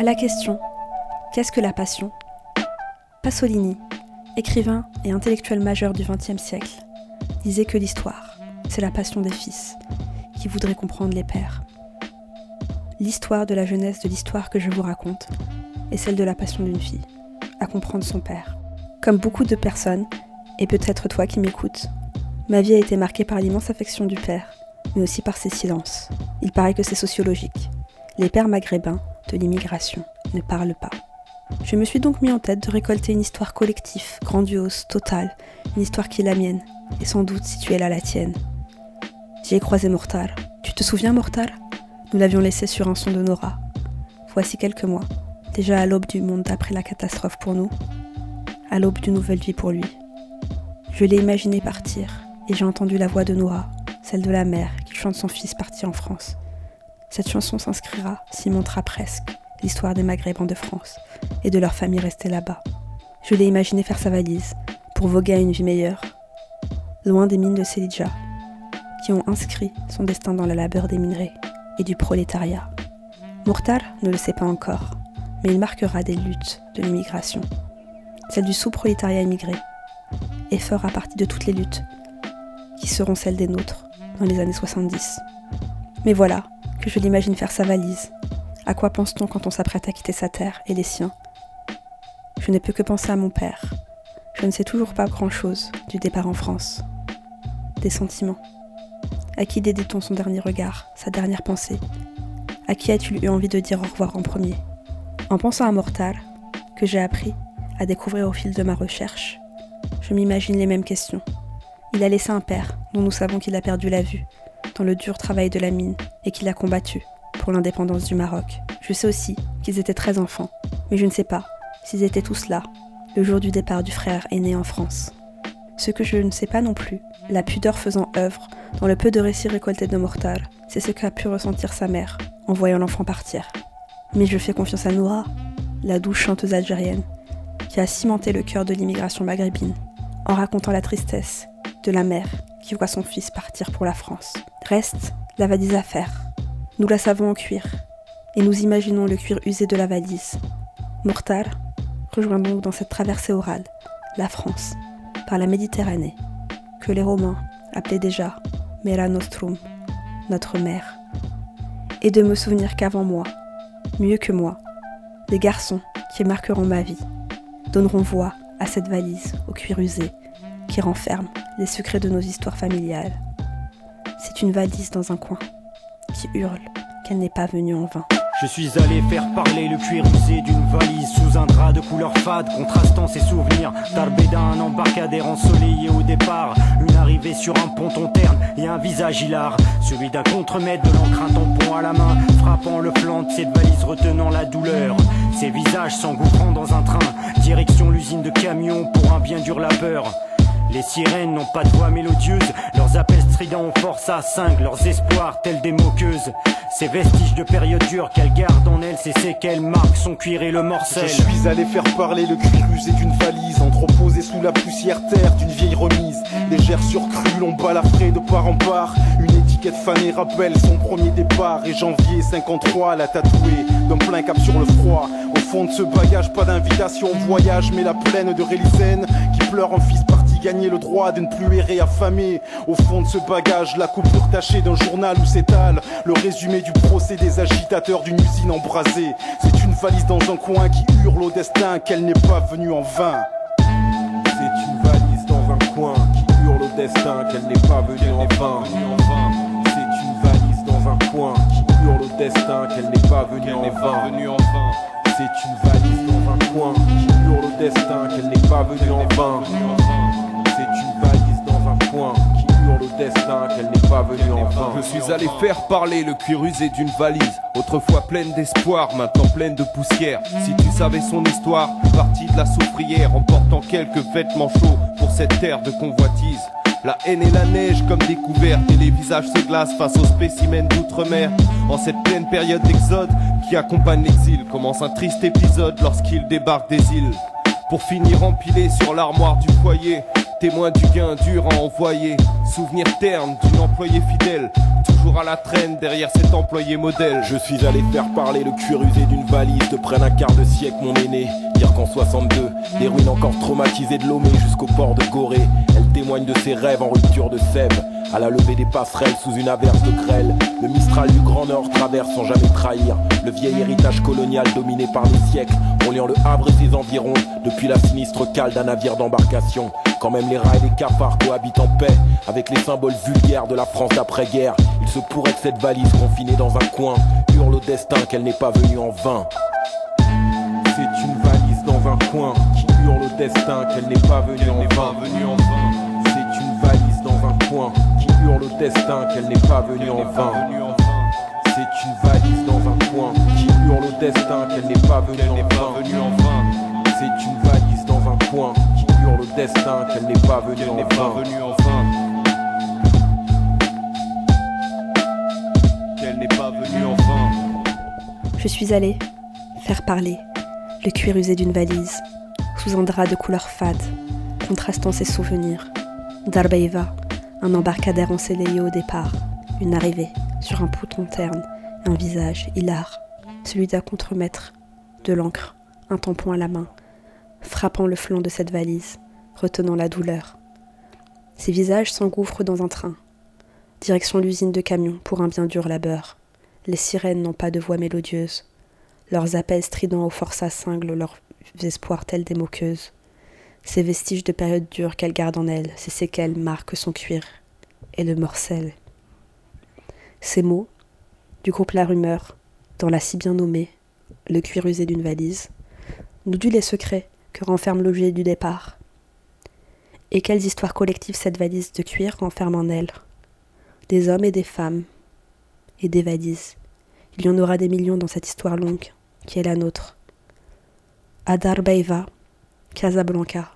À la question Qu'est-ce que la passion? Pasolini, écrivain et intellectuel majeur du XXe siècle, disait que l'histoire, c'est la passion des fils, qui voudraient comprendre les pères. L'histoire de la jeunesse de l'histoire que je vous raconte est celle de la passion d'une fille, à comprendre son père. Comme beaucoup de personnes, et peut-être toi qui m'écoutes, ma vie a été marquée par l'immense affection du père, mais aussi par ses silences. Il paraît que c'est sociologique. Les pères maghrébins de l'immigration ne parlent pas. Je me suis donc mis en tête de récolter une histoire collective, grandiose, totale, une histoire qui est la mienne, et sans doute si tu es là la tienne. J'y ai croisé Mortar. Tu te souviens Mortar? Nous l'avions laissé sur un son de Nora. Voici quelques mois, déjà à l'aube du monde après la catastrophe pour nous, à l'aube d'une nouvelle vie pour lui. Je l'ai imaginé partir, et j'ai entendu la voix de Nora, celle de la mère qui chante son fils parti en France. Cette chanson s'inscrira, s'y montra presque, l'histoire des Maghrébins de France et de leur famille restée là-bas. Je l'ai imaginé faire sa valise pour voguer à une vie meilleure, loin des mines de Selidja, qui ont inscrit son destin dans la labeur des minerais et du prolétariat. Mourtar ne le sait pas encore, mais il marquera des luttes de l'immigration, celle du sous-prolétariat immigré, et fera partie de toutes les luttes qui seront celles des nôtres dans les années 70. Mais voilà, que je l'imagine faire sa valise. À quoi pense-t-on quand on s'apprête à quitter sa terre et les siens? Je ne peux que penser à mon père. Je ne sais toujours pas grand-chose du départ en France. Des sentiments. À qui dédie-t-on son dernier regard, sa dernière pensée? À qui as-tu eu envie de dire au revoir en premier? En pensant à Mortal, que j'ai appris à découvrir au fil de ma recherche, je m'imagine les mêmes questions. Il a laissé un père dont nous savons qu'il a perdu la vue, dans le dur travail de la mine et qu'il a combattu pour l'indépendance du Maroc. Je sais aussi qu'ils étaient très enfants, mais je ne sais pas s'ils étaient tous là, le jour du départ du frère aîné en France. Ce que je ne sais pas non plus, la pudeur faisant œuvre dans le peu de récits récoltés de Mortal, c'est ce qu'a pu ressentir sa mère en voyant l'enfant partir. Mais je fais confiance à Noura, la douce chanteuse algérienne, qui a cimenté le cœur de l'immigration maghrébine, en racontant la tristesse de la mère qui voit son fils partir pour la France. Reste la valise à faire. Nous la savons en cuir, et nous imaginons le cuir usé de la valise. Mortal rejoint donc dans cette traversée orale la France par la Méditerranée, que les Romains appelaient déjà Mera Nostrum, notre mère. Et de me souvenir qu'avant moi, mieux que moi, des garçons qui marqueront ma vie donneront voix à cette valise au cuir usé qui renferme les secrets de nos histoires familiales. C'est une valise dans un coin qui hurle qu'elle n'est pas venue en vain. Je suis allé faire parler le cuir usé d'une valise sous un drap de couleur fade, contrastant ses souvenirs. Tarbéda, un embarcadère ensoleillé au départ, une arrivée sur un ponton terne et un visage hilar, celui d'un contremaître de l'encre un tampon à la main, frappant le flanc de cette valise retenant la douleur. Ses visages s'engouffrant dans un train, direction l'usine de camions pour un bien dur labeur. Les sirènes n'ont pas de voix mélodieuse, leurs appels stridents ont force à cinq, leurs espoirs tels des moqueuses. Ces vestiges de période dure qu'elle garde en elle, c'est qu'elle marque son cuir et le morcel. Je suis allé faire parler le cuir usé d'une valise, entreposée sous la poussière terre d'une vieille remise. Légère surcrue, l'on balafré de part en part. Une étiquette fanée rappelle son premier départ. Et janvier 53, la tatouée d'un plein cap sur le froid. Au fond de ce bagage, pas d'invitation au voyage, mais la plaine de Rélisène qui pleure un fils parti gagner le droit de ne plus errer affamé. Au fond de ce bagage, la coupure tachée d'un journal où s'étale le résumé du procès des agitateurs d'une usine embrasée. C'est une valise dans un coin qui hurle au destin qu'elle n'est pas venue en vain. C'est une valise dans un coin qui hurle au destin qu'elle n'est pas venue en vain. C'est une valise dans un coin qui hurle au destin qu'elle n'est pas venue en vain. C'est une valise dans un coin qui hurle au destin qu'elle n'est pas venue en vain. Qui hurle au destin qu'elle n'est pas venue en vain. Je suis allé faire parler le cuir usé d'une valise, autrefois pleine d'espoir, maintenant pleine de poussière. Si tu savais son histoire, partie de la soufrière, emportant quelques vêtements chauds pour cette terre de convoitise. La haine et la neige comme découverte et les visages se glacent face aux spécimens d'outre-mer. En cette pleine période d'exode qui accompagne l'exil, commence un triste épisode lorsqu'il débarque des îles. Pour finir empilé sur l'armoire du foyer, Témoin du gain dur à envoyer, souvenir terne d'une employée fidèle, toujours à la traîne derrière cet employé modèle. Je suis allé faire parler le cuir usé d'une valise de près d'un quart de siècle, mon aîné. Dire qu'en 62, les ruines encore traumatisées de Lomé jusqu'au port de Gorée. Elle témoigne de ses rêves en rupture de sève. À la levée des passerelles sous une averse de grêle, le Mistral du Grand Nord traverse sans jamais trahir le vieil héritage colonial dominé par les siècles, reliant le Havre et ses environs depuis la sinistre cale d'un navire d'embarcation. Quand même les rats et les cafards cohabitent en paix avec les symboles vulgaires de la France d'après-guerre, il se pourrait que cette valise confinée dans un coin hurle au destin qu'elle n'est pas venue en vain. C'est une valise dans un coin qui hurle au destin qu'elle n'est pas venue en vain. C'est une valise dans un coin qui hurle au destin qu'elle n'est pas venue en vain. C'est une valise dans un coin qui hurle au destin qu'elle n'est pas venue en vain. C'est une valise dans un coin le destin qu'elle n'est pas venue en vain. Qu'elle n'est pas venue en vain. Je suis allé faire parler le cuir usé d'une valise, sous un drap de couleur fade, contrastant ses souvenirs. Darbeiva, un embarcadère ensoleillé au départ, une arrivée sur un pouton terne, un visage hilar, celui d'un contremaître, de l'encre, un tampon à la main, frappant le flanc de cette valise, retenant la douleur. Ses visages s'engouffrent dans un train. Direction l'usine de camions pour un bien dur labeur. Les sirènes n'ont pas de voix mélodieuse. Leurs appels stridents aux forçats cinglent leurs espoirs tels des moqueuses. Ces vestiges de période dure qu'elle garde en elle, ces séquelles marquent son cuir et le morcelle. Ces mots, du groupe La Rumeur, dans la si bien nommée Le cuir usé d'une valise, nous dit les secrets que renferme l'objet du départ. Et quelles histoires collectives cette valise de cuir renferme en elle? Des hommes et des femmes, et des valises. Il y en aura des millions dans cette histoire longue, qui est la nôtre. Adar Beiva, Casablanca,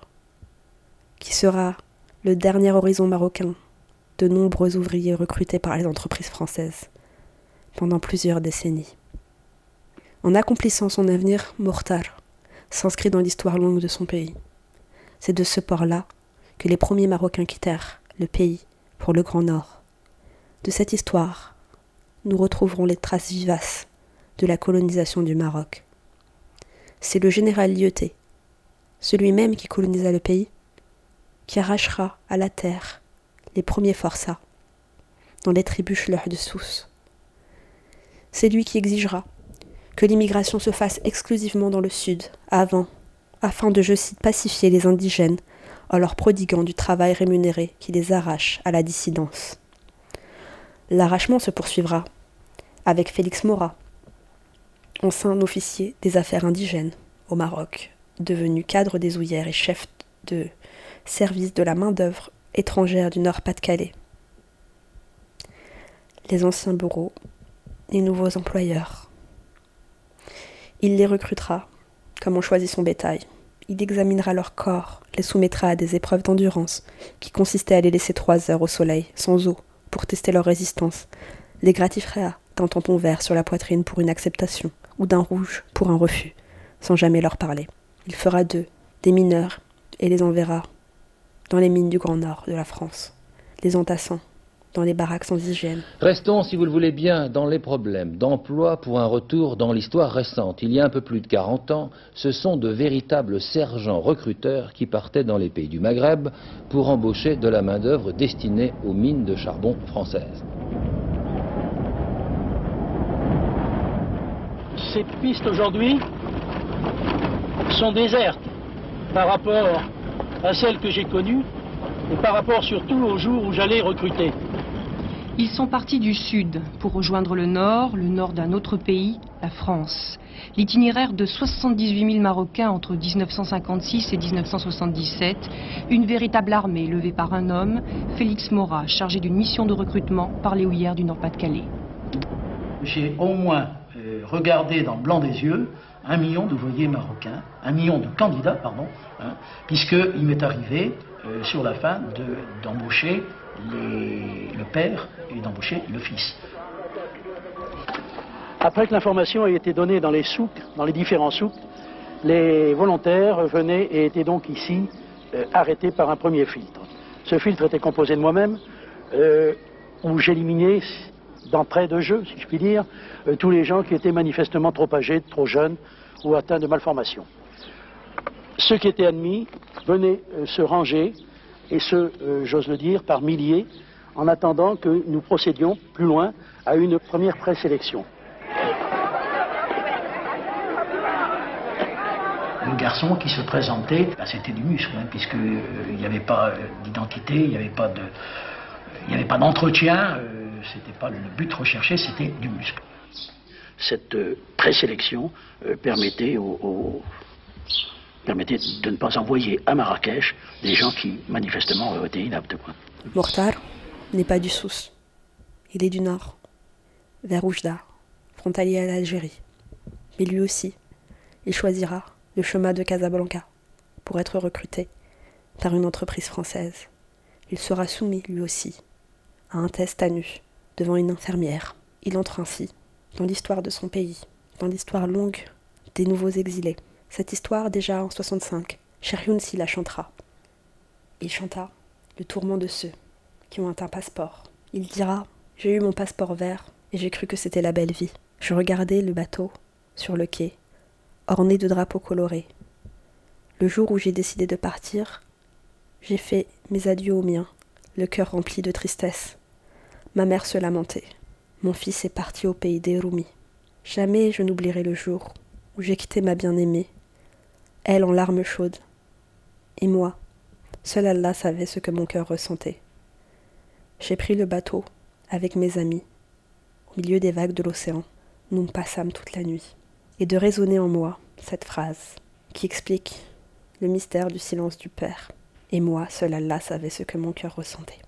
qui sera le dernier horizon marocain de nombreux ouvriers recrutés par les entreprises françaises pendant plusieurs décennies. En accomplissant son avenir, Mortar s'inscrit dans l'histoire longue de son pays. C'est de ce port-là que les premiers Marocains quittèrent le pays pour le Grand Nord. De cette histoire, nous retrouverons les traces vivaces de la colonisation du Maroc. C'est le général Lyoté, celui même qui colonisa le pays, qui arrachera à la terre les premiers forçats dans les tribus de Sousse. C'est lui qui exigera que l'immigration se fasse exclusivement dans le sud, avant, afin de, je cite, pacifier les indigènes en leur prodiguant du travail rémunéré qui les arrache à la dissidence. L'arrachement se poursuivra avec Félix Mora, ancien officier des affaires indigènes au Maroc, devenu cadre des ouillères et chef de service de la main-d'œuvre étrangère du Nord-Pas-de-Calais. Les anciens bureaux, les nouveaux employeurs. Il les recrutera, comme on choisit son bétail, il examinera leur corps, les soumettra à des épreuves d'endurance, qui consistaient à les laisser trois heures au soleil, sans eau, pour tester leur résistance, les gratifera d'un tampon vert sur la poitrine pour une acceptation, ou d'un rouge pour un refus, sans jamais leur parler. Il fera d'eux des mineurs et les enverra dans les mines du Grand Nord de la France, les entassant dans les baraques sans hygiène. Restons, si vous le voulez bien, dans les problèmes d'emploi pour un retour dans l'histoire récente. Il y a un peu plus de 40 ans, ce sont de véritables sergents recruteurs qui partaient dans les pays du Maghreb pour embaucher de la main-d'œuvre destinée aux mines de charbon françaises. Ces pistes aujourd'hui sont désertes par rapport à celles que j'ai connues et par rapport surtout au jour où j'allais recruter. Ils sont partis du sud pour rejoindre le nord, le nord d'un autre pays, la France. L'itinéraire de 78 000 Marocains entre 1956 et 1977, une véritable armée levée par un homme, Félix Mora, chargé d'une mission de recrutement par les houillères du Nord-Pas-de-Calais. J'ai au moins euh, regardé dans le blanc des yeux un million d'ouvriers marocains, un million de candidats, pardon, hein, puisqu'il m'est arrivé euh, sur la fin d'embaucher le père et d'embaucher le fils. Après que l'information a été donnée dans les souks, dans les différents souks, les volontaires venaient et étaient donc ici euh, arrêté par un premier filtre. Ce filtre était composé de moi-même, euh, où j'éliminais d'entrée de jeu, si je puis dire, euh, tous les gens qui étaient manifestement trop âgés, trop jeunes ou atteints de malformations. Ceux qui étaient admis venaient se ranger, et ce, j'ose le dire, par milliers, en attendant que nous procédions plus loin à une première présélection. le garçon qui se présentait, bah, c'était du muscle, hein, puisqu'il euh, n'y avait pas euh, d'identité, il n'y avait pas de, il n'y avait pas d'entretien, euh, c'était pas le but recherché, c'était du muscle. Cette présélection permettait, permettait de ne pas envoyer à Marrakech des gens qui manifestement étaient inaptes. Mortar n'est pas du Sousse, il est du Nord, vers Oujda, frontalier à l'Algérie. Mais lui aussi, il choisira le chemin de Casablanca pour être recruté par une entreprise française. Il sera soumis, lui aussi, à un test à nu devant une infirmière. Il entre ainsi dans l'histoire de son pays, dans l'histoire longue des nouveaux exilés. Cette histoire, déjà en 65, Cheryounsi la chantera. Il chanta le tourment de ceux qui ont un passeport. Il dira J'ai eu mon passeport vert et j'ai cru que c'était la belle vie. Je regardais le bateau sur le quai orné de drapeaux colorés. Le jour où j'ai décidé de partir, j'ai fait mes adieux aux miens, le cœur rempli de tristesse. Ma mère se lamentait. Mon fils est parti au pays des Roumis. Jamais je n'oublierai le jour où j'ai quitté ma bien-aimée, elle en larmes chaudes. Et moi, seul Allah savait ce que mon cœur ressentait. J'ai pris le bateau avec mes amis. Au milieu des vagues de l'océan, nous passâmes toute la nuit et de résonner en moi cette phrase qui explique le mystère du silence du Père. Et moi, seul Allah savait ce que mon cœur ressentait.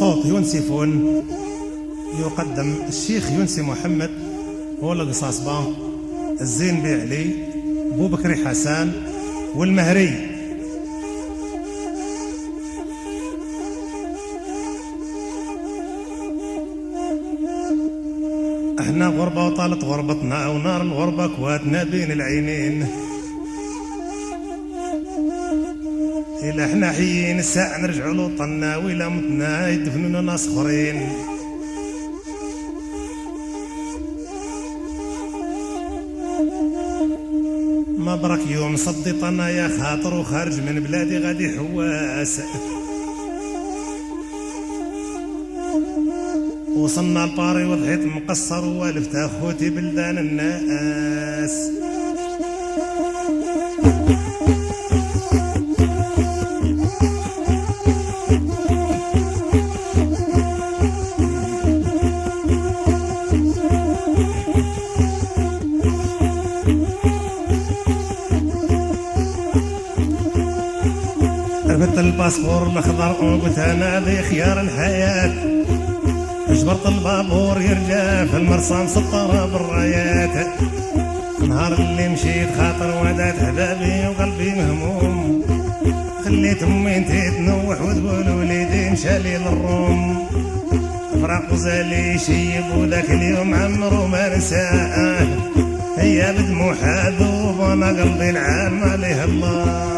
صوت يونسي فون يقدم الشيخ يونسي محمد ولد صاصبة الزين بي علي بو بكري حسان والمهري. إحنا غربة وطالت غربتنا ونار الغربة كواتنا بين العينين. إلا إحنا حيين الساعة نرجعوا لوطنا وإلا متنا يدفنونا ناس آخرين. ما برك يوم صديطنا يا خاطر وخارج من بلادي غادي حواس. وصلنا لباري وضحيت مقصر والفت اخوتي بلدان الناس. الباسبور الاخضر وقلت أنا ذي خيار الحياة. جبرت البابور يرجع في المرسى مسطرة بالرايات. نهار اللي مشيت خاطر ودات حبابي وقلبي مهموم. خليت امي انتي تنوح وتقول وليدي مشالي للروم. فراق وزالي يشيب وذاك اليوم عمرو ما نساه. هي بدموع حذوب وأنا قلبي العام عليه الله.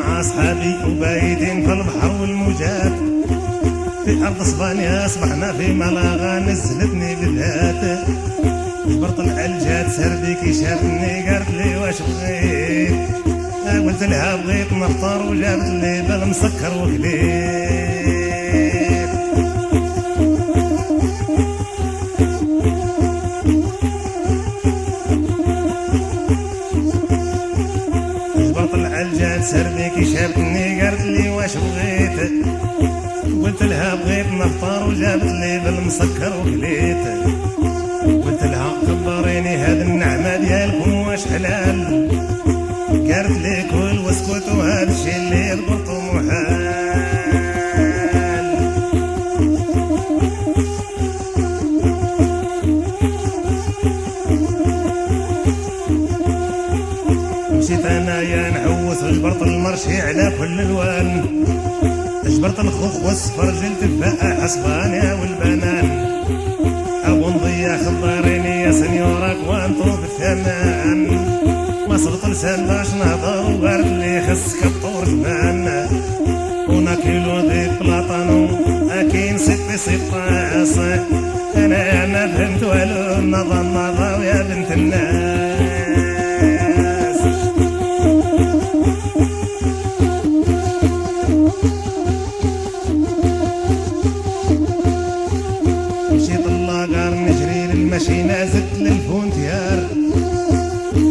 أصحابي وبايدين في البحر والموجات في أرض اسبانيا أصبحنا في ملاغا نزلتني بالذات. جبرت العلجات سردي شافني قالت لي واش بغيت؟ قلت لها بغيت نفطر وجابت لي بالمسكر وكليت. شافني قالت لي واش بغيت؟ قلت لها بغيت نفطر وجابت لي بالمسكر وكليت. قلت لها كبريني هاد المرشي على كل الوان. جبرت الخوخ والصفر جلد الفاقة اسبانيا والبنان. أبو نضيع خضاريني يا سنيورك وانتو بالثمان ما صرت لسان باش نهضر وارد لي خصك الطور جبان. وناكلو دي بلاطانو أكين سيت في سيطاس أنا أنا فهمت والو النظام نظام يا بنت الناس. للماشينة زدت للفونتيار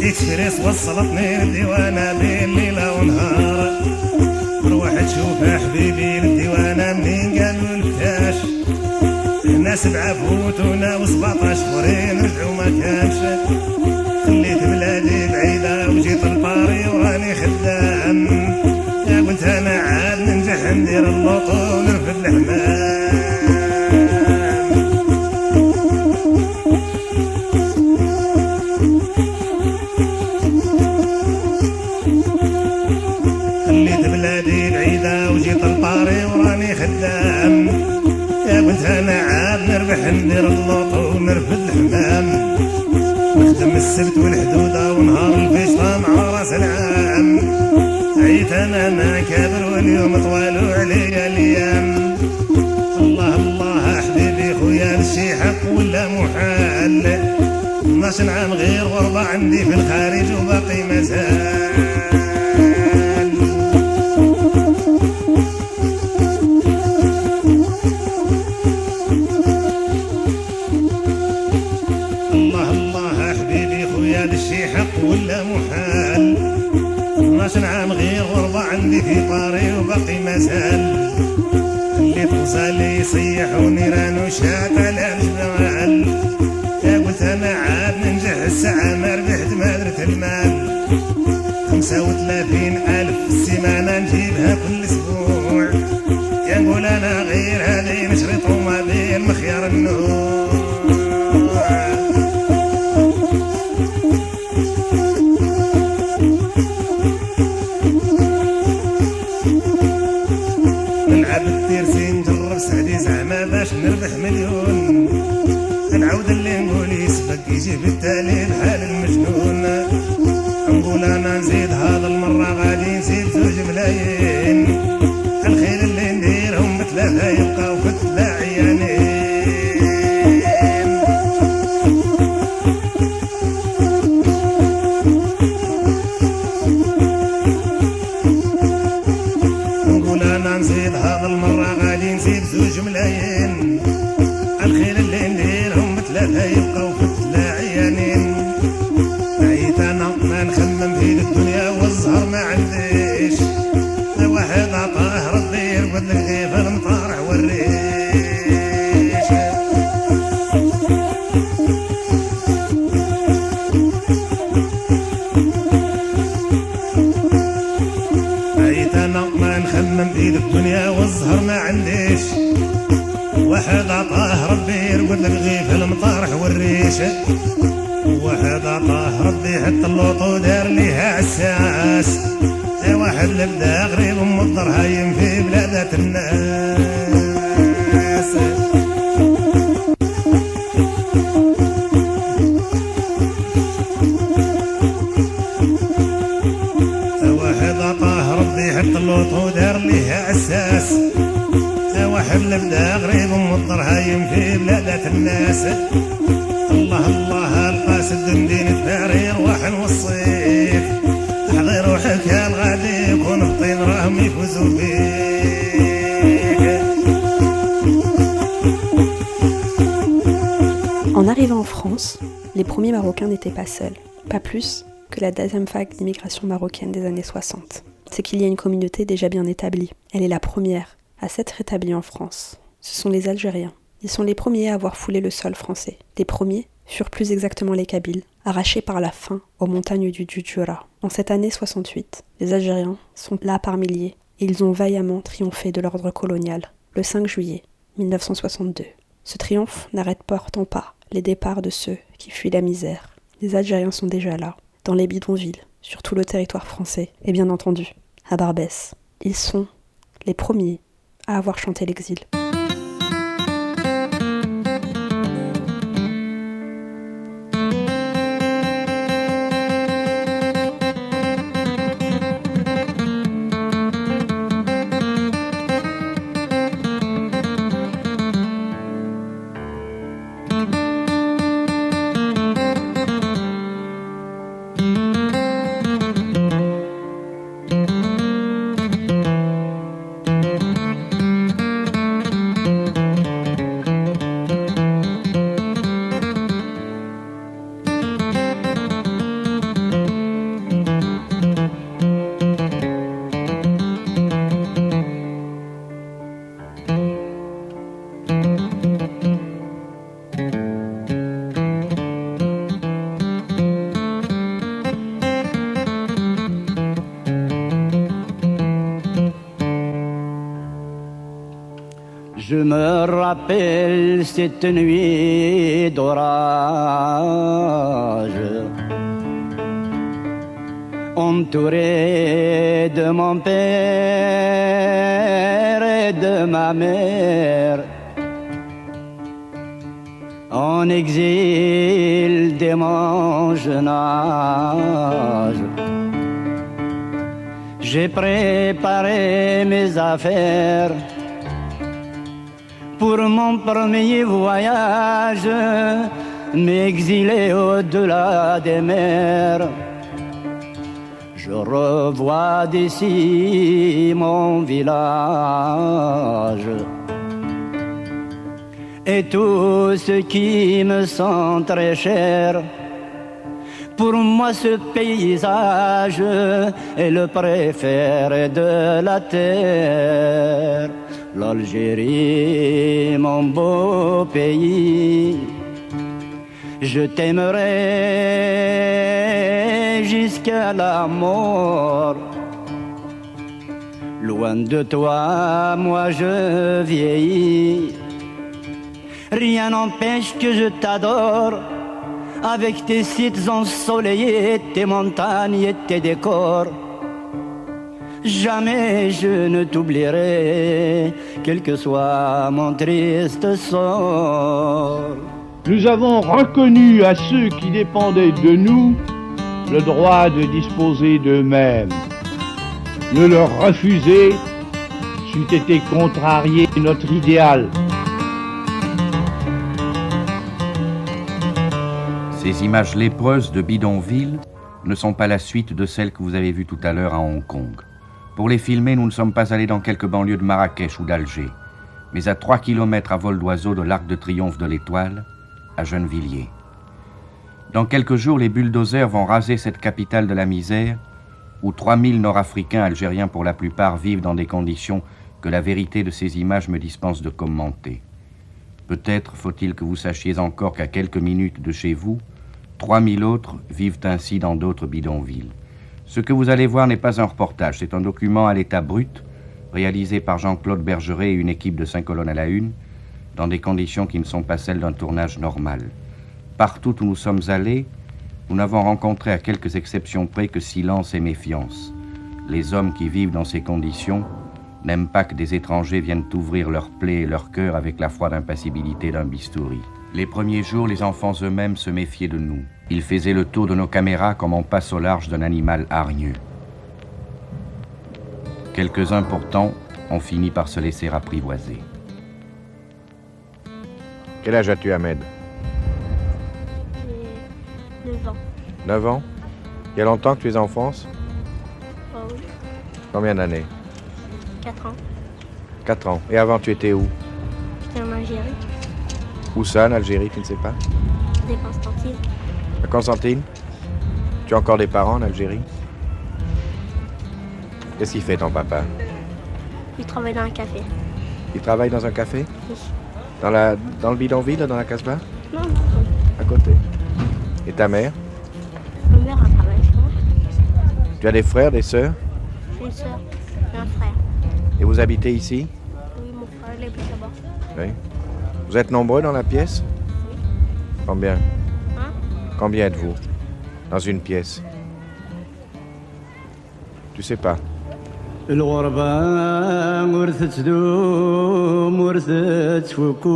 اكسبريس وصلتني للديوانة بين ليلة ونهار روح تشوف حبيبي للديوانة منين قالوا الفتاش هنا سبعة فوتونا وسبعطاش اخرين رجعوا ما كانش. خليت بلادي بعيدة وجيت لباري وراني خدام. يا قلت أنا عاد ننجح ندير اللوطو ونرفد الحمام. ندير اللوطو ونرفد الحمام نخدم السبت والحدودة ونهار الفيشطة مع راس العام. عيت أنا أنا كابر واليوم طوالوا عليا الأيام. الله الله حبيبي خويا لشي حق ولا محال؟ 12 عام غير غربة عندي في الخارج وباقي مازال. 12 عام غير غربة عندي في طاري وباقي مازال. اللي توصلي يصيحوني رانو شاك على الجمال. قلت أنا عاد ننجح الساعة ما ربحت ما درت المال. خمسة وثلاثين ألف في السيمانة نجيبها كل أسبوع. يا نقول أنا غير هذه نشرط وما بين مخيار النوع الله الله القاسد ندين الثاري روح نوصيك احضي روحك يا الغادي يكون الطين راهم يفوزوا بيك En arrivant en France, les premiers Marocains n'étaient pas seuls, pas plus que la deuxième vague d'immigration marocaine des années 60. C'est qu'il y a une communauté déjà bien établie. Elle est la première à s'être établie en France. Ce sont les Algériens. Ils sont les premiers à avoir foulé le sol français. Les premiers furent plus exactement les Kabyles, arrachés par la faim aux montagnes du Djura. En cette année 68, les Algériens sont là par milliers et ils ont vaillamment triomphé de l'ordre colonial le 5 juillet 1962. Ce triomphe n'arrête pourtant pas les départs de ceux qui fuient la misère. Les Algériens sont déjà là, dans les bidonvilles, sur tout le territoire français, et bien entendu, à Barbès. Ils sont les premiers à avoir chanté l'exil. Je me rappelle cette nuit d'orage, entouré de mon père et de ma mère, en exil jeune âge. J'ai préparé mes affaires pour mon premier voyage, m'exiler au-delà des mers. Je revois d'ici mon village et tout ce qui me sont très cher. Pour moi, ce paysage est le préféré de la terre. L'Algérie, mon beau pays, je t'aimerai jusqu'à la mort. Loin de toi, moi je vieillis. Rien n'empêche que je t'adore avec tes sites ensoleillés, tes montagnes et tes décors. Jamais je ne t'oublierai, quel que soit mon triste sort. Nous avons reconnu à ceux qui dépendaient de nous le droit de disposer d'eux-mêmes. Ne leur refuser c'eût été contrarier notre idéal. Ces images lépreuses de bidonville ne sont pas la suite de celles que vous avez vues tout à l'heure à Hong Kong. Pour les filmer, nous ne sommes pas allés dans quelques banlieues de Marrakech ou d'Alger, mais à 3 km à vol d'oiseau de l'Arc de Triomphe de l'Étoile, à Gennevilliers. Dans quelques jours, les bulldozers vont raser cette capitale de la misère, où 3000 Nord-Africains, Algériens pour la plupart, vivent dans des conditions que la vérité de ces images me dispense de commenter. Peut-être faut-il que vous sachiez encore qu'à quelques minutes de chez vous, 3000 autres vivent ainsi dans d'autres bidonvilles. Ce que vous allez voir n'est pas un reportage, c'est un document à l'état brut, réalisé par Jean-Claude Bergeret et une équipe de cinq colonnes à la une, dans des conditions qui ne sont pas celles d'un tournage normal. Partout où nous sommes allés, nous n'avons rencontré à quelques exceptions près que silence et méfiance. Les hommes qui vivent dans ces conditions n'aiment pas que des étrangers viennent ouvrir leurs plaies et leur cœur avec la froide impassibilité d'un bistouri. Les premiers jours, les enfants eux-mêmes se méfiaient de nous. Ils faisaient le tour de nos caméras comme on passe au large d'un animal hargneux. Quelques-uns pourtant ont fini par se laisser apprivoiser. Quel âge as-tu, Ahmed? J'ai 9 ans. 9 ans? Il y a longtemps que tu es en France? Oh oui, Combien d'années? 4 ans. 4 ans. Et avant, tu étais où? J'étais en Algérie, Où ça, en Algérie, tu ne sais pas? Des Constantine. À Constantine Tu as encore des parents en Algérie? Qu'est-ce qu'il fait ton papa? Il travaille dans un café. Il travaille dans un café? Oui. dans, la, dans le bidonville, dans la Casbah? Non, non, À côté. Et ta mère? Ma mère elle travaille chez moi. Tu as des frères, des sœurs? J'ai une soeur et un frère. Et vous habitez ici? Oui, mon frère il habite là-bas. Oui. Vous êtes nombreux dans la pièce Combien Hein Combien êtes-vous Dans une pièce Tu sais pas. الغربة ورثت دوم ورثت فكوك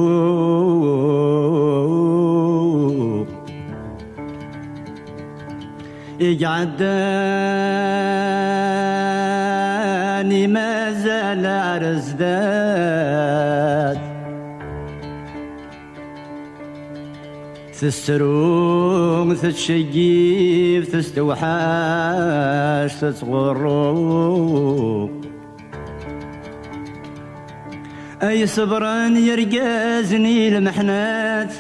يقعداني ما زال عرزداد تستروم تتشيف تستوحاش تتغروك أي صبران يرقازني المحنات.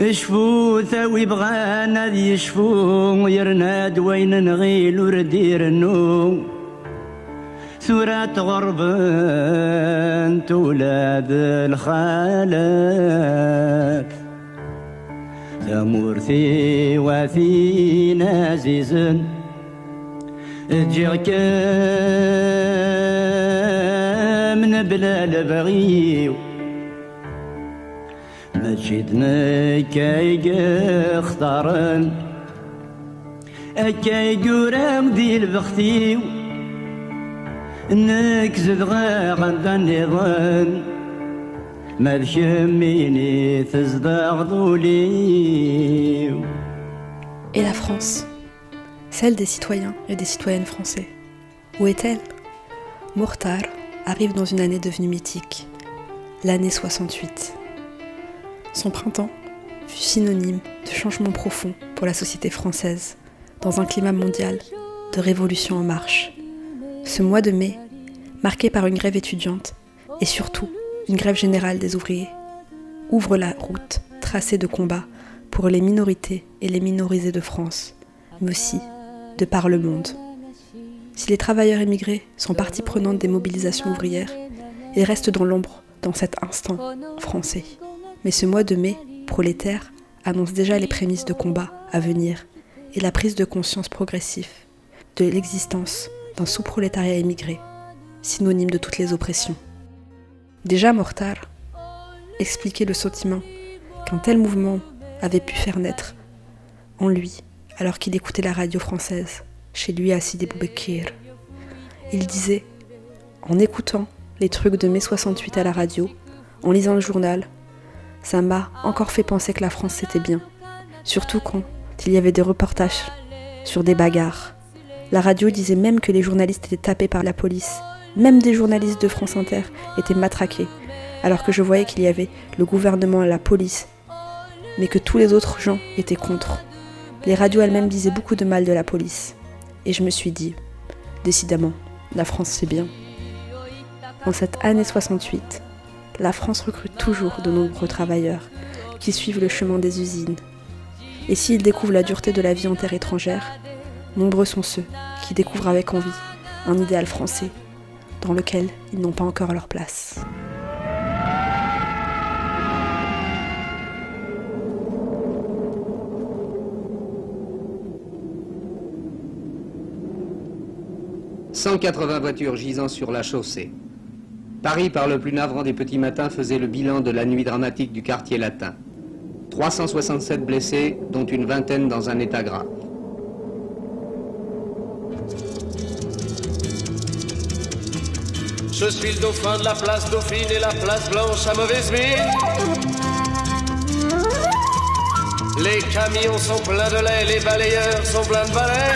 اشفو ثاوي بغانا يشفو يرناد وين نغيل وردير النوم. ثرات غربنت ولاد الخالات ثمورثي وفي نازز. جيك من بلا لبغيو ماشي دنكايق اختارن اكايق قرام دي البختيو نكزد غاغن النظام ما ذكميني تزدغ ذوليو Et la France Celle des citoyens et des citoyennes français. Où est-elle Mourtar arrive dans une année devenue mythique, l'année 68. Son printemps fut synonyme de changement profond pour la société française, dans un climat mondial de révolution en marche. Ce mois de mai, marqué par une grève étudiante et surtout une grève générale des ouvriers, ouvre la route tracée de combat pour les minorités et les minorisés de France, mais aussi de par le monde. Si les travailleurs émigrés sont partie prenante des mobilisations ouvrières, ils restent dans l'ombre dans cet instant français. Mais ce mois de mai, prolétaire, annonce déjà les prémices de combat à venir et la prise de conscience progressive de l'existence d'un sous-prolétariat émigré, synonyme de toutes les oppressions. Déjà Mortar expliquait le sentiment qu'un tel mouvement avait pu faire naître en lui alors qu'il écoutait la radio française, chez lui à Sidi Boubekir. Il disait, en écoutant les trucs de mai 68 à la radio, en lisant le journal, ça m'a encore fait penser que la France c'était bien. Surtout quand il y avait des reportages sur des bagarres. La radio disait même que les journalistes étaient tapés par la police. Même des journalistes de France Inter étaient matraqués, alors que je voyais qu'il y avait le gouvernement et la police, mais que tous les autres gens étaient contre. Les radios elles-mêmes disaient beaucoup de mal de la police. Et je me suis dit, décidément, la France c'est bien. En cette année 68, la France recrute toujours de nombreux travailleurs qui suivent le chemin des usines. Et s'ils découvrent la dureté de la vie en terre étrangère, nombreux sont ceux qui découvrent avec envie un idéal français dans lequel ils n'ont pas encore leur place. « 180 voitures gisant sur la chaussée. Paris, par le plus navrant des petits matins, faisait le bilan de la nuit dramatique du quartier latin. 367 blessés, dont une vingtaine dans un état grave. Je suis le dauphin de la place Dauphine et la place Blanche à mauvaise mine. Les camions sont pleins de lait, les balayeurs sont pleins de balais.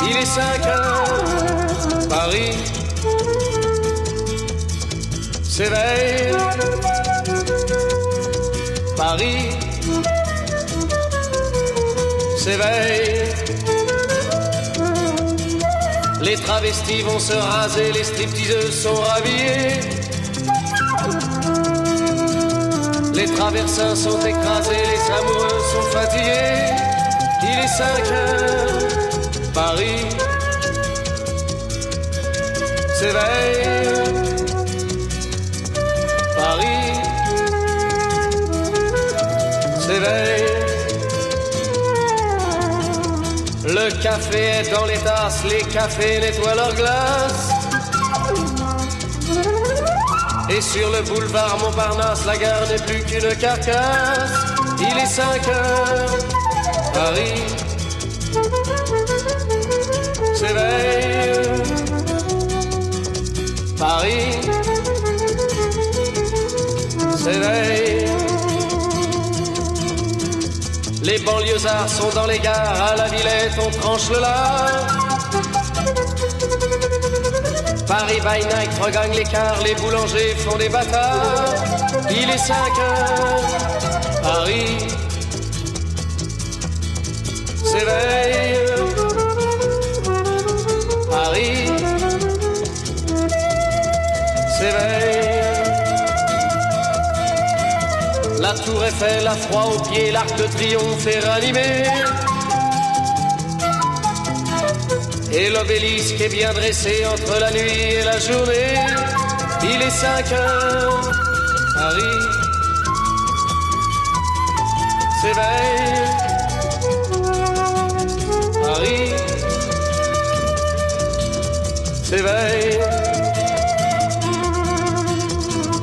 Il est 5 heures, Paris s'éveille. Paris s'éveille. Les travestis vont se raser, les stripteaseuses sont rhabillées. Les traversins sont écrasés, les amoureux sont fatigués. Il est 5 heures, Paris s'éveille. Le café est dans les tasses, les cafés nettoient leur glace. Et sur le boulevard Montparnasse, la gare n'est plus qu'une carcasse. Il est 5 heures, Paris s'éveille. Paris s'éveille. Les banlieusards sont dans les gares, à la Villette on tranche le lard. Paris by night regagne l'écart, les boulangers font des bâtards. Il est 5 heures, Paris s'éveille. La tour Eiffel, la froid aux pieds, l'arc de triomphe est ranimé. Et l'obélisque est bien dressé entre la nuit et la journée. Il est 5 heures, Paris s'éveille. Paris s'éveille.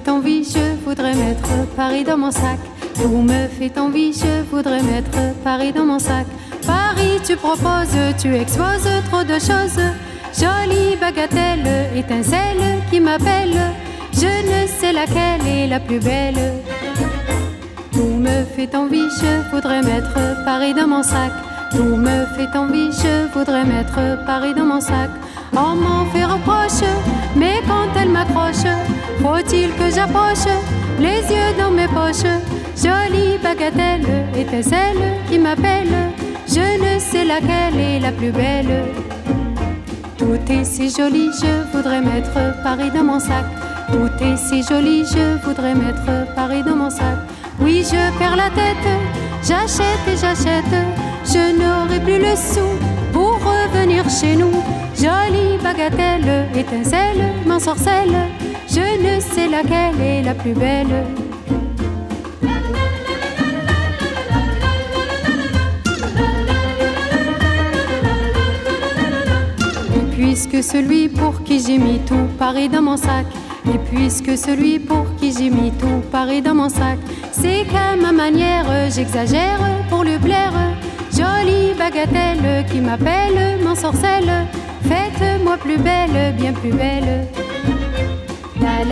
Fait envie, je voudrais mettre Paris dans mon sac. Tout me fait envie, je voudrais mettre Paris dans mon sac. Paris, tu proposes, tu exposes trop de choses. Jolie bagatelle, étincelle qui m'appelle. Je ne sais laquelle est la plus belle. Tout me fait envie, je voudrais mettre Paris dans mon sac. Tout me fait envie, je voudrais mettre Paris dans mon sac. On m'en fait reproche, mais quand elle m'accroche, faut-il que j'approche les yeux dans mes poches? Jolie bagatelle, étincelle qui m'appelle. Je ne sais laquelle est la plus belle. Tout est si joli, je voudrais mettre Paris dans mon sac. Tout est si joli, je voudrais mettre Paris dans mon sac. Oui, je perds la tête, j'achète et j'achète. Je n'aurai plus le sou pour revenir chez nous. Jolie bagatelle, étincelle, m'ensorcelle. Je ne sais laquelle est la plus belle. Et puisque celui pour qui j'ai mis tout Paris dans mon sac, et puisque celui pour qui j'ai mis tout Paris dans mon sac, c'est qu'à ma manière j'exagère pour lui plaire. Jolie bagatelle qui m'appelle, m'ensorcelle, faites-moi plus belle, bien plus belle. La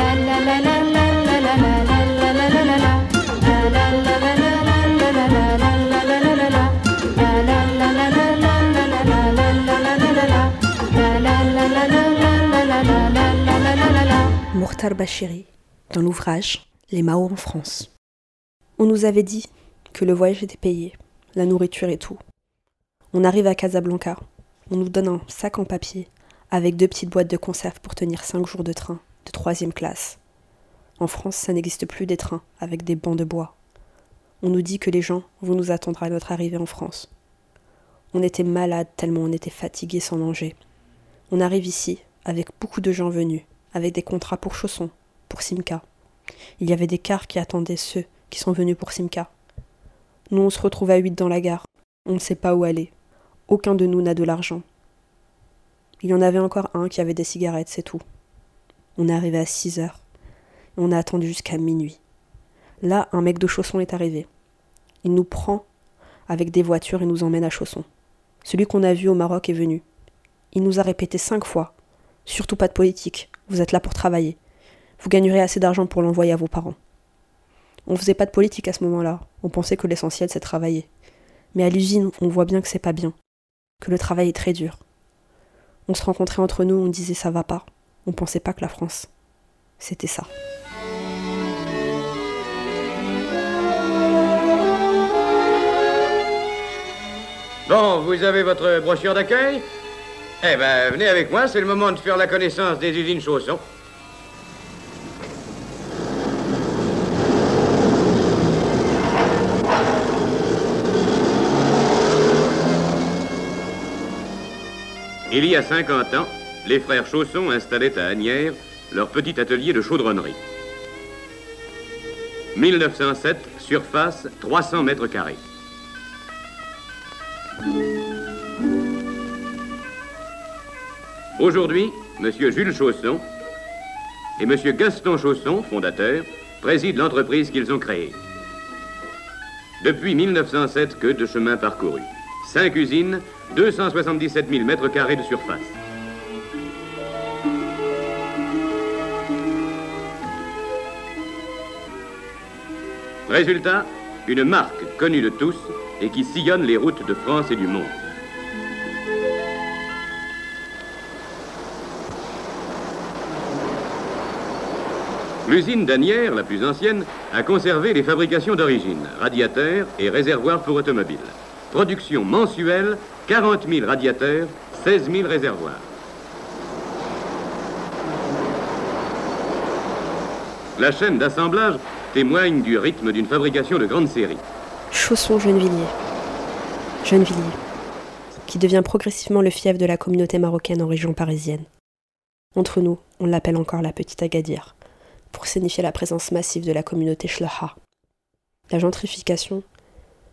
dans l'ouvrage Les Mao en France. On nous avait dit que le voyage était payé, la nourriture et tout. On arrive à Casablanca, on nous donne un sac en papier avec deux petites boîtes de conserve pour tenir cinq jours de train de troisième classe. En France, ça n'existe plus des trains avec des bancs de bois. On nous dit que les gens vont nous attendre à notre arrivée en France. On était malade tellement on était fatigué sans manger. On arrive ici avec beaucoup de gens venus, avec des contrats pour chaussons, pour Simca. Il y avait des cars qui attendaient ceux qui sont venus pour Simca. Nous, on se retrouve à huit dans la gare. On ne sait pas où aller. Aucun de nous n'a de l'argent. Il y en avait encore un qui avait des cigarettes, c'est tout. On est arrivé à 6 heures. On a attendu jusqu'à minuit. Là, un mec de Chausson est arrivé. Il nous prend avec des voitures et nous emmène à Chausson. Celui qu'on a vu au Maroc est venu. Il nous a répété cinq fois. Surtout pas de politique. Vous êtes là pour travailler. Vous gagnerez assez d'argent pour l'envoyer à vos parents. On faisait pas de politique à ce moment-là. On pensait que l'essentiel c'est travailler. Mais à l'usine, on voit bien que c'est pas bien. Que le travail est très dur. On se rencontrait entre nous, on disait ça va pas. On pensait pas que la France, c'était ça. Bon, vous avez votre brochure d'accueil? Eh ben, venez avec moi, c'est le moment de faire la connaissance des usines chaussons. Il y a 50 ans, les frères Chausson installaient à Agnières leur petit atelier de chaudronnerie. 1907, surface 300 mètres carrés. Aujourd'hui, M. Jules Chausson et M. Gaston Chausson, fondateur, président l'entreprise qu'ils ont créée. Depuis 1907, que de chemin parcouru. Cinq usines, 277 000 mètres carrés de surface. Résultat, une marque connue de tous et qui sillonne les routes de France et du monde. L'usine d'Anières, la plus ancienne, a conservé les fabrications d'origine, radiateurs et réservoirs pour automobiles. Production mensuelle, 40 000 radiateurs, 16 000 réservoirs. La chaîne d'assemblage témoigne du rythme d'une fabrication de grande série. Chausson Gennevilliers. Gennevilliers, qui devient progressivement le fief de la communauté marocaine en région parisienne. Entre nous, on l'appelle encore la petite Agadir pour signifier la présence massive de la communauté Shlaha. La gentrification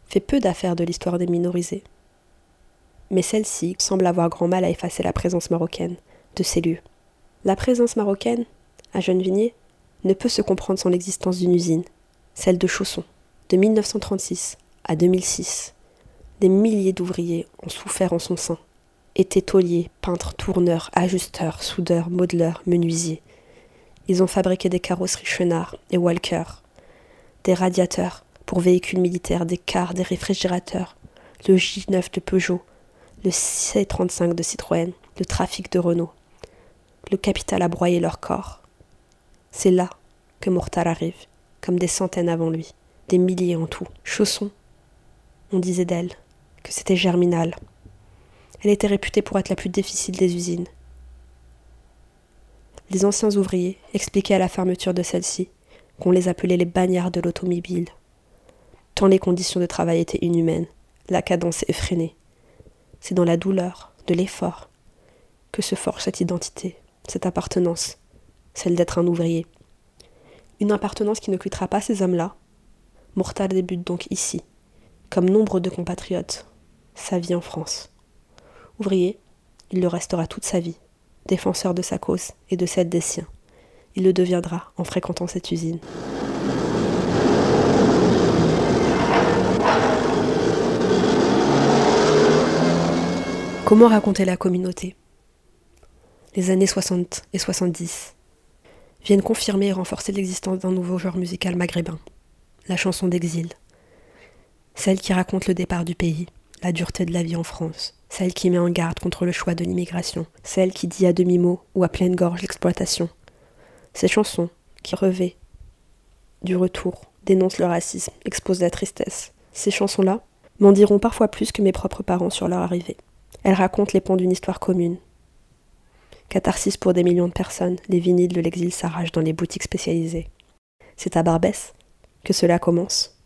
fait peu d'affaires de l'histoire des minorisés. Mais celle-ci semble avoir grand mal à effacer la présence marocaine de ces lieux. La présence marocaine, à Gennevilliers, ne peut se comprendre sans l'existence d'une usine, celle de Chausson. De 1936 à 2006, des milliers d'ouvriers ont souffert en son sein. Étaient tauliers, peintres, tourneurs, ajusteurs, soudeurs, modeleurs, menuisiers, ils ont fabriqué des carrosseries Chenard et Walker, des radiateurs pour véhicules militaires, des cars, des réfrigérateurs, le J9 de Peugeot, le C35 de Citroën, le trafic de Renault. Le capital a broyé leur corps. C'est là que Mortal arrive, comme des centaines avant lui, des milliers en tout. Chausson, on disait d'elle que c'était germinal. Elle était réputée pour être la plus difficile des usines les anciens ouvriers expliquaient à la fermeture de celle-ci qu'on les appelait les bagnards de l'automobile. Tant les conditions de travail étaient inhumaines, la cadence effrénée. C'est dans la douleur, de l'effort, que se forge cette identité, cette appartenance, celle d'être un ouvrier. Une appartenance qui ne quittera pas ces hommes-là. Mortal débute donc ici, comme nombre de compatriotes, sa vie en France. Ouvrier, il le restera toute sa vie défenseur de sa cause et de celle des siens. Il le deviendra en fréquentant cette usine. Comment raconter la communauté Les années 60 et 70 viennent confirmer et renforcer l'existence d'un nouveau genre musical maghrébin, la chanson d'exil, celle qui raconte le départ du pays, la dureté de la vie en France, celle qui met en garde contre le choix de l'immigration, celle qui dit à demi-mot ou à pleine gorge l'exploitation. Ces chansons, qui revêt du retour, dénoncent le racisme, exposent la tristesse. Ces chansons-là m'en diront parfois plus que mes propres parents sur leur arrivée. Elles racontent les ponts d'une histoire commune. Catharsis pour des millions de personnes, les vinyles de l'exil s'arrachent dans les boutiques spécialisées. C'est à Barbès que cela commence,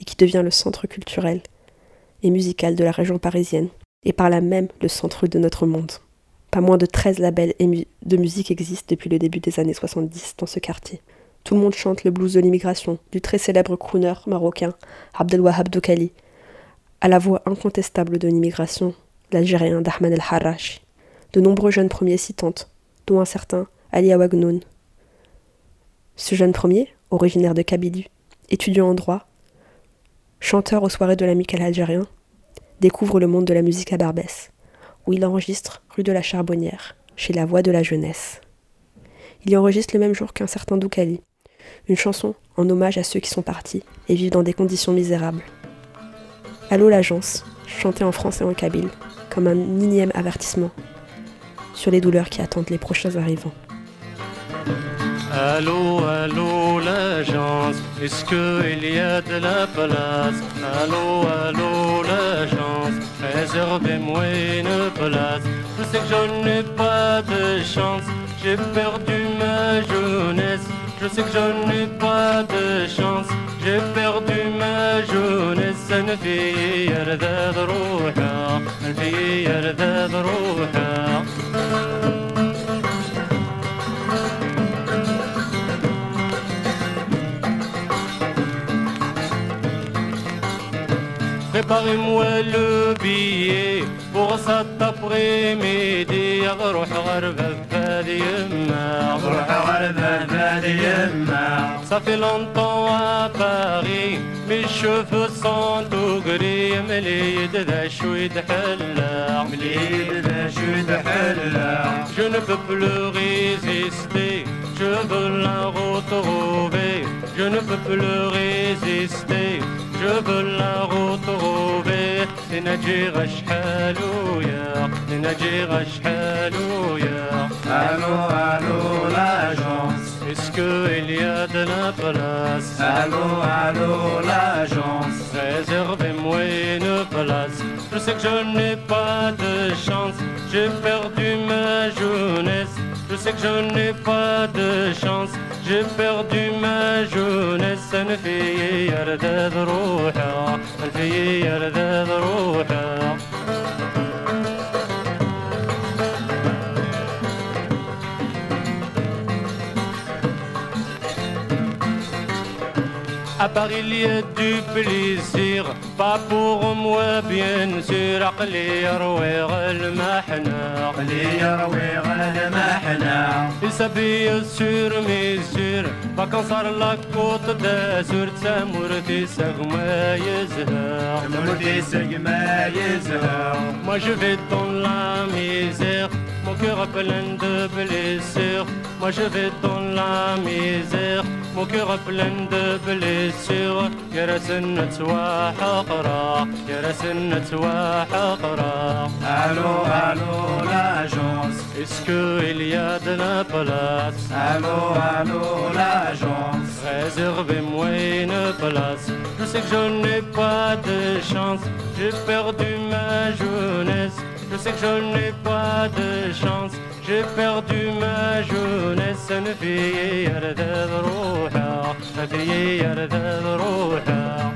et qui devient le centre culturel et musical de la région parisienne, et par là même le centre de notre monde. Pas moins de 13 labels de musique existent depuis le début des années 70 dans ce quartier. Tout le monde chante le blues de l'immigration, du très célèbre crooner marocain Abdelwahab Doukali, à la voix incontestable de l'immigration, l'Algérien Dahman El Harash, de nombreux jeunes premiers citantes, dont un certain Ali Awagnoun. Ce jeune premier, originaire de Kabylie, étudiant en droit, chanteur aux soirées de l'amical algérien, découvre le monde de la musique à Barbès, où il enregistre rue de la Charbonnière, chez la Voix de la Jeunesse. Il y enregistre le même jour qu'un certain Doukali, une chanson en hommage à ceux qui sont partis et vivent dans des conditions misérables. Allô l'agence, chantée en français et en kabyle, comme un énième avertissement sur les douleurs qui attendent les prochains arrivants. Allô, allô l'agence, est-ce qu'il y a de la place? Allô, allô l'agence, réservez-moi une place. Je sais que je n'ai pas de chance, j'ai perdu ma jeunesse. Je sais que je n'ai pas de chance, j'ai perdu ma jeunesse. من في يرذب روحه Préparez-moi le billet pour cet après-midi. غروح غربة بفادي يما غروح غربة بفادي يما صافي لونتون à Paris Mes cheveux sont tout gris مليد ذا شوي دحلا مليد ذا شوي دحلا Je ne peux plus résister Je veux la retrouver Je ne peux plus résister Je veux la retrouver لنجي شحال ويا لنجي شحال ويا Allô, allô, l'agence Est-ce qu'il y a de la place Allô, allô, l'agence Réservez-moi une place Je sais que je n'ai pas de chance J'ai perdu ma jeunesse Je sais que je n'ai pas de chance j'ai perdu ma jeunesse الفي يردد روحها الفي يردد روحها À Paris il y a du plaisir Pas pour moi bien sûr عقلي يرويغ المحنة عقلي يرويغ المحنة Il s'habille sur mesure Vacances à la côte d'Azur تسامرتي سقما يزهر تسامرتي سقما يزهر Moi je vais dans la misère Mon cœur plein de blessures Moi je vais dans la misère Mon cœur plein de blessures يا رسن تواحقرا يا رسن تواحقرا Allô, allô, l'agence Est-ce qu'il y a de la place Allô, allô, l'agence Réservez-moi une place Je sais que je n'ai pas de chance J'ai perdu ma jeunesse Je sais que je n'ai pas de chance j'ai perdu ma jeunesse الفي يردد روحها الفي يردد روحها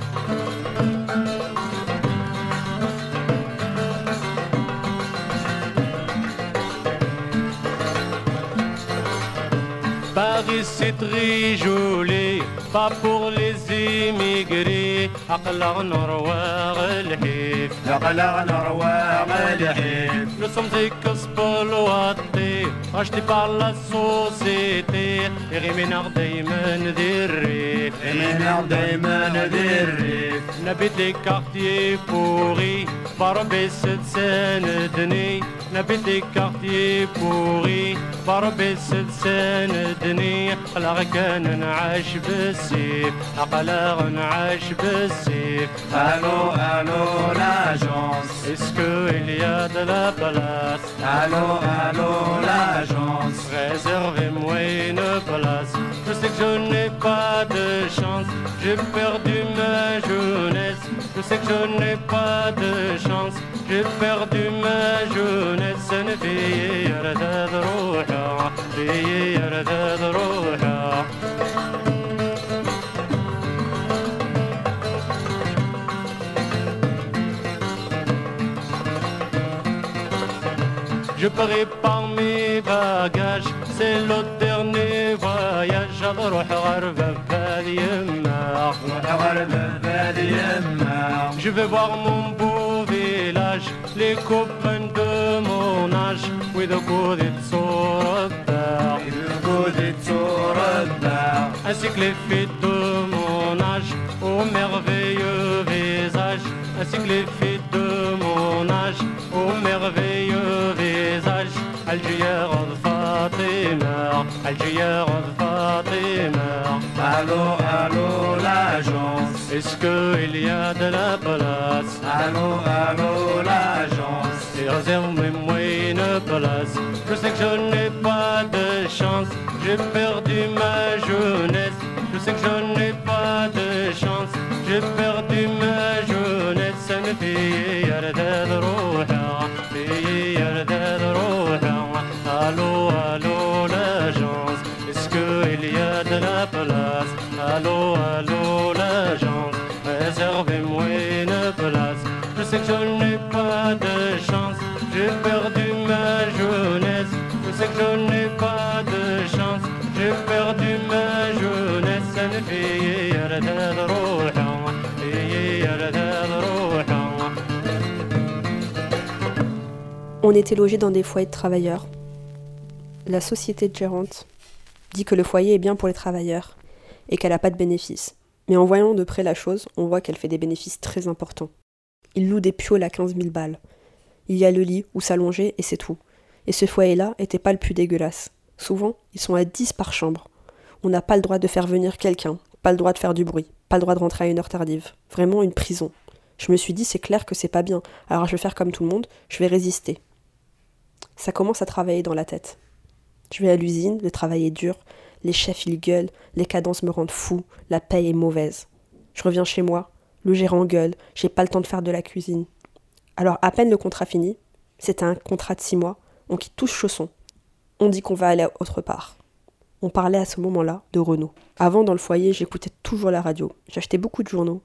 Paris c'est très joli, pas pour les الحكايم يجري أقلع نرواغ الحيف أقلع نرواغ الحيف لصمتك كسبل وطي أشتي على السوسيتي غيمنا دايما ذي الريف غيمنا دايما ذي الريف نبيتك أختي بوغي بربي ست سندني. نبيتك أختي بوغي بربي ست سندني. كان نعاش بالسيف أقلع نعيش بالسيف Allô, allô, l'agence Est-ce qu'il y a de la place Allô, allô, l'agence Réservez-moi une place Je sais que je n'ai pas de chance J'ai perdu ma jeunesse Je sais que je n'ai pas de chance J'ai perdu ma jeunesse نبي يردد Je prépare mes bagages, c'est le dernier voyage. بروح غربة بهذه يما Je vais voir mon beau village, les copains de mon âge, with a good it's ainsi que les filles de mon âge, au merveilleux visage, ainsi que les filles Algier of Fatima, Algier of Fatima. Allô, allô, l'agence. Est-ce qu'il y a de la place? Allô, allô, l'agence. Et réserve-moi une place. Je sais que je n'ai pas de chance. J'ai perdu ma jeunesse. Je sais que je n'ai pas de chance. J'ai perdu On était logés dans des foyers de travailleurs. La société de gérante dit que le foyer est bien pour les travailleurs et qu'elle n'a pas de bénéfices. Mais en voyant de près la chose, on voit qu'elle fait des bénéfices très importants. Il loue des pioles à 15 000 balles. Il y a le lit où s'allonger et c'est tout. Et ce foyer-là n'était pas le plus dégueulasse. Souvent, ils sont à 10 par chambre. On n'a pas le droit de faire venir quelqu'un, pas le droit de faire du bruit, pas le droit de rentrer à une heure tardive. Vraiment une prison. Je me suis dit, c'est clair que c'est pas bien, alors je vais faire comme tout le monde, je vais résister. Ça commence à travailler dans la tête. Je vais à l'usine, le travail est dur, les chefs ils gueulent, les cadences me rendent fou, la paye est mauvaise. Je reviens chez moi, le gérant gueule, j'ai pas le temps de faire de la cuisine. Alors à peine le contrat fini, c'était un contrat de six mois, on quitte tous chaussons. On dit qu'on va aller autre part. On parlait à ce moment-là de Renault. Avant, dans le foyer, j'écoutais toujours la radio. J'achetais beaucoup de journaux.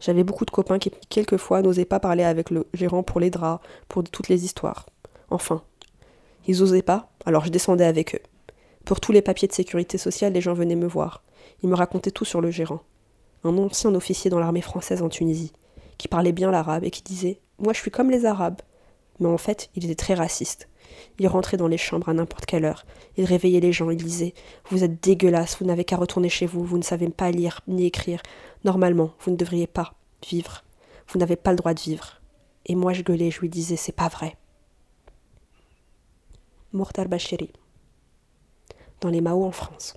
J'avais beaucoup de copains qui, quelquefois, n'osaient pas parler avec le gérant pour les draps, pour toutes les histoires. Enfin, ils osaient pas, alors je descendais avec eux. Pour tous les papiers de sécurité sociale, les gens venaient me voir. Ils me racontaient tout sur le gérant. Un ancien officier dans l'armée française en Tunisie, qui parlait bien l'arabe et qui disait Moi je suis comme les Arabes. Mais en fait, il était très raciste. Il rentrait dans les chambres à n'importe quelle heure. Il réveillait les gens. Il disait Vous êtes dégueulasses, vous n'avez qu'à retourner chez vous, vous ne savez pas lire ni écrire. Normalement, vous ne devriez pas vivre. Vous n'avez pas le droit de vivre. Et moi, je gueulais, je lui disais C'est pas vrai. Mourtar Bachiri. Dans les Mao en France.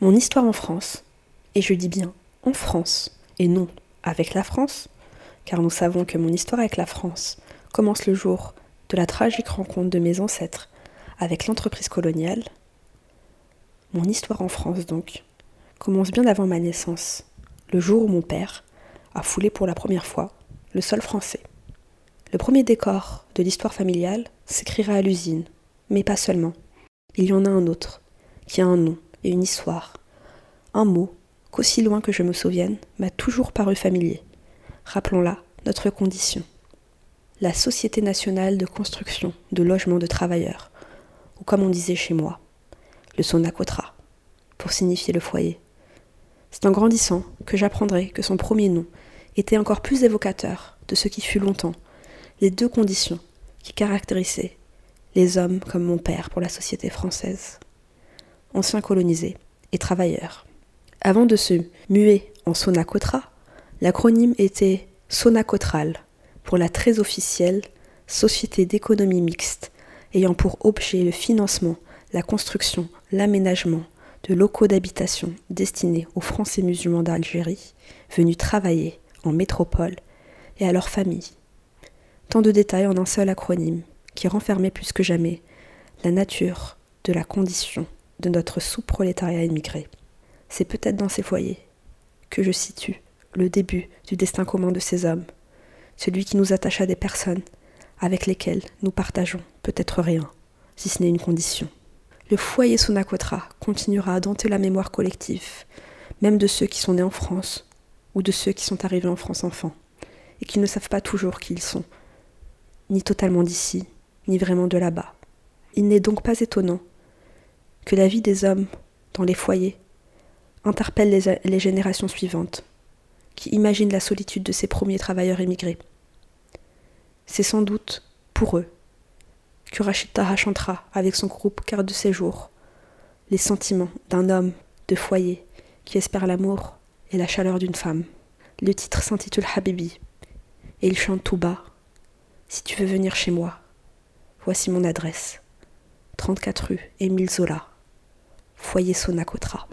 Mon histoire en France, et je dis bien en France, et non avec la France, car nous savons que mon histoire avec la France commence le jour la tragique rencontre de mes ancêtres avec l'entreprise coloniale. Mon histoire en France, donc, commence bien avant ma naissance, le jour où mon père a foulé pour la première fois le sol français. Le premier décor de l'histoire familiale s'écrira à l'usine, mais pas seulement. Il y en a un autre, qui a un nom et une histoire, un mot qu'aussi loin que je me souvienne m'a toujours paru familier. Rappelons-la, notre condition. La Société nationale de construction de logements de travailleurs, ou comme on disait chez moi, le Sonacotra, pour signifier le foyer. C'est en grandissant que j'apprendrai que son premier nom était encore plus évocateur de ce qui fut longtemps les deux conditions qui caractérisaient les hommes comme mon père pour la société française, anciens colonisés et travailleurs. Avant de se muer en Sonacotra, l'acronyme était Sonacotral pour la très officielle Société d'économie mixte ayant pour objet le financement, la construction, l'aménagement de locaux d'habitation destinés aux Français musulmans d'Algérie venus travailler en métropole et à leurs familles Tant de détails en un seul acronyme, qui renfermait plus que jamais la nature de la condition de notre sous-prolétariat immigré. C'est peut-être dans ces foyers que je situe le début du destin commun de ces hommes, celui qui nous attache à des personnes avec lesquelles nous partageons peut-être rien, si ce n'est une condition. Le foyer Sonacotra continuera à dompter la mémoire collective, même de ceux qui sont nés en France ou de ceux qui sont arrivés en France enfants, et qui ne savent pas toujours qui ils sont, ni totalement d'ici, ni vraiment de là-bas. Il n'est donc pas étonnant que la vie des hommes dans les foyers interpelle les, les générations suivantes, qui imaginent la solitude de ces premiers travailleurs émigrés. C'est sans doute pour eux que Rachid Taha chantera avec son groupe Carte de séjour les sentiments d'un homme de foyer qui espère l'amour et la chaleur d'une femme. Le titre s'intitule Habibi et il chante tout bas si tu veux venir chez moi, voici mon adresse. 34 rue Émile Zola, foyer Sonacotra.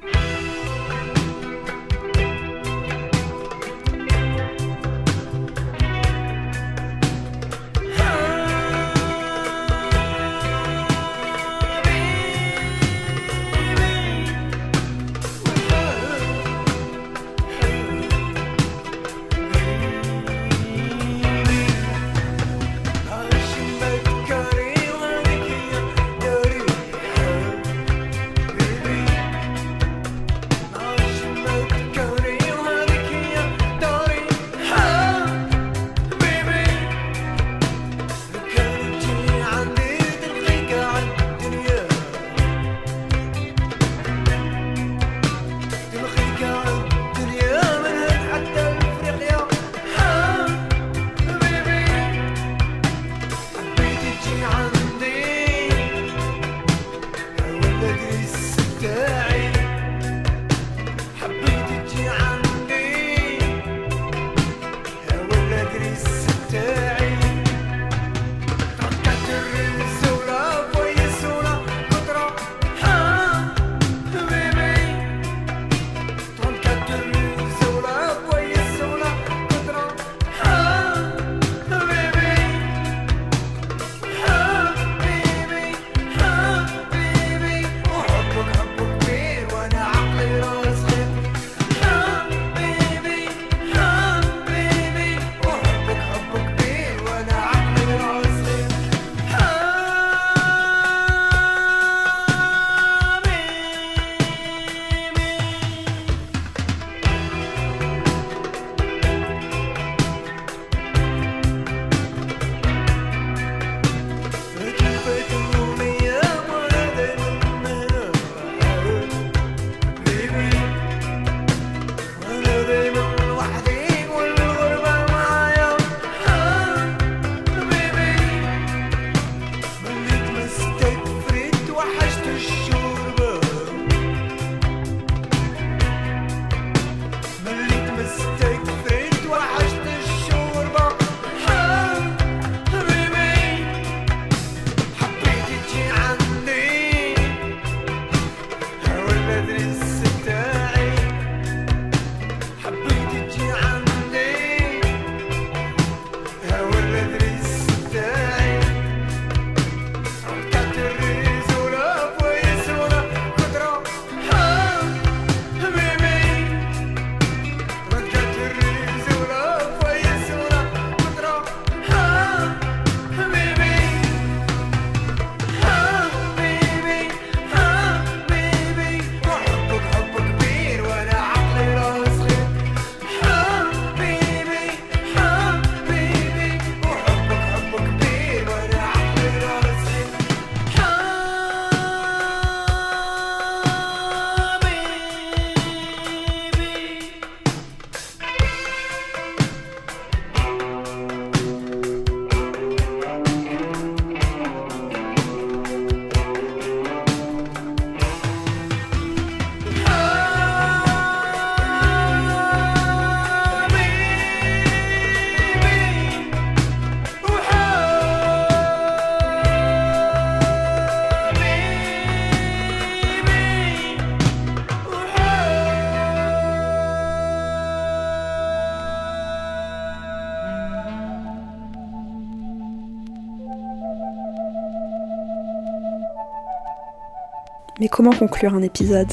Mais comment conclure un épisode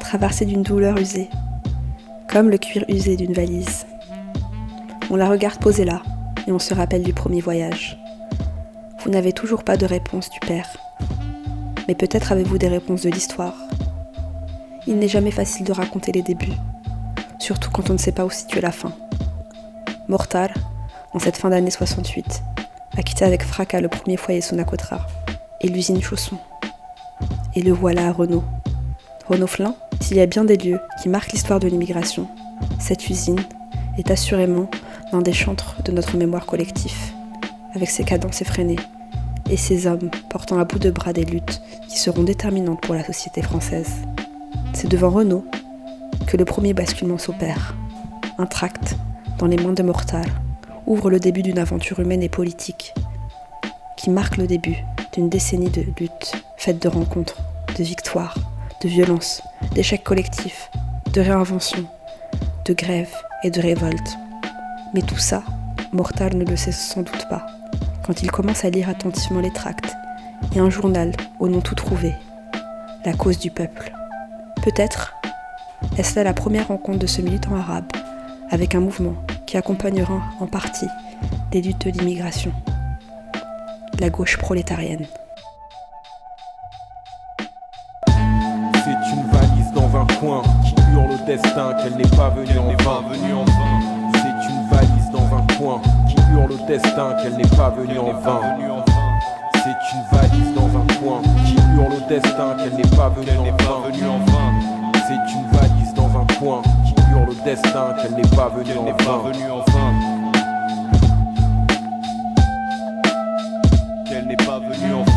Traversé d'une douleur usée, comme le cuir usé d'une valise? On la regarde posée là, et on se rappelle du premier voyage. Vous n'avez toujours pas de réponse du père. Mais peut-être avez-vous des réponses de l'histoire. Il n'est jamais facile de raconter les débuts, surtout quand on ne sait pas où situer la fin. Mortar, en cette fin d'année 68, a quitté avec fracas le premier foyer Sonacotra et l'usine Chausson. Et le voilà à Renault. Renault Flin, s'il y a bien des lieux qui marquent l'histoire de l'immigration, cette usine est assurément l'un des chantres de notre mémoire collectif, avec ses cadences effrénées et ses hommes portant à bout de bras des luttes qui seront déterminantes pour la société française. C'est devant Renault que le premier basculement s'opère. Un tract, dans les mains de Mortal, ouvre le début d'une aventure humaine et politique qui marque le début d'une décennie de lutte faite de rencontres, de victoires, de violences, d'échecs collectifs, de réinventions, de grèves et de révoltes. Mais tout ça, Mortal ne le sait sans doute pas, quand il commence à lire attentivement les tracts et un journal au nom tout trouvé, La cause du peuple. Peut-être est-ce là la première rencontre de ce militant arabe avec un mouvement qui accompagnera en partie les luttes de l'immigration, la gauche prolétarienne. destin qu'elle n'est pas venue en vain. C'est une valise dans un coin qui hurle au destin qu'elle n'est pas venue en vain. C'est une valise dans un coin qui hurle au destin qu'elle n'est pas venue en vain. C'est une valise dans un coin qui hurle au destin qu'elle n'est pas venue en vain. Qu'elle n'est pas venue en vain.